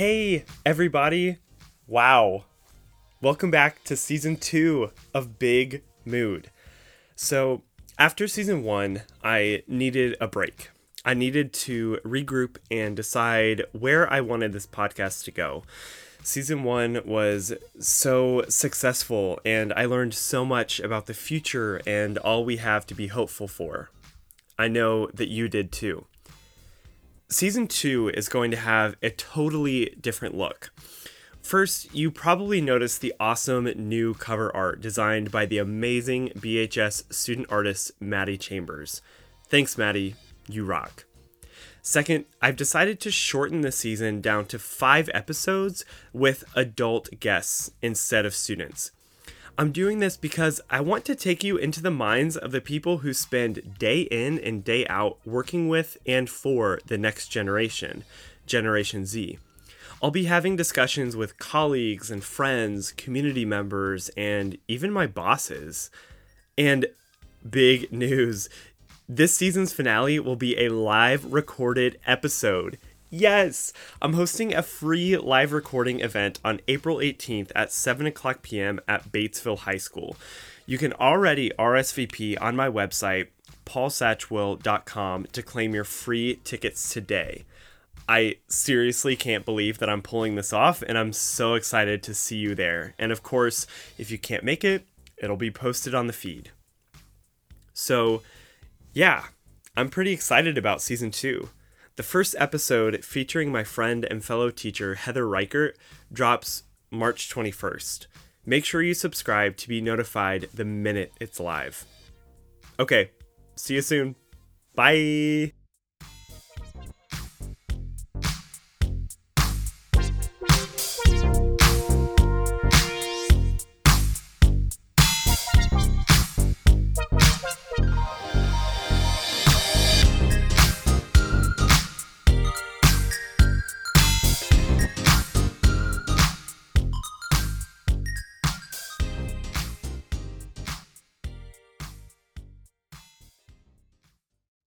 Hey, everybody. Wow. Welcome back to season two of Big Mood. So, after season one, I needed a break. I needed to regroup and decide where I wanted this podcast to go. Season one was so successful, and I learned so much about the future and all we have to be hopeful for. I know that you did too season two is going to have a totally different look. First, you probably noticed the awesome new cover art designed by the amazing BHS student artist Maddie Chambers. Thanks, Maddie. You rock. Second, I've decided to shorten the season down to five episodes with adult guests instead of students. I'm doing this because I want to take you into the minds of the people who spend day in and day out working with and for the next generation, Generation Z. I'll be having discussions with colleagues and friends, community members, and even my bosses. And big news this season's finale will be a live recorded episode. Yes, I'm hosting a free live recording event on April 18th at 7 o'clock p.m. at Batesville High School. You can already RSVP on my website, paulsatchwell.com, to claim your free tickets today. I seriously can't believe that I'm pulling this off, and I'm so excited to see you there. And of course, if you can't make it, it'll be posted on the feed. So, yeah, I'm pretty excited about season two. The first episode, featuring my friend and fellow teacher Heather Reichert, drops March 21st. Make sure you subscribe to be notified the minute it's live. Okay, see you soon. Bye.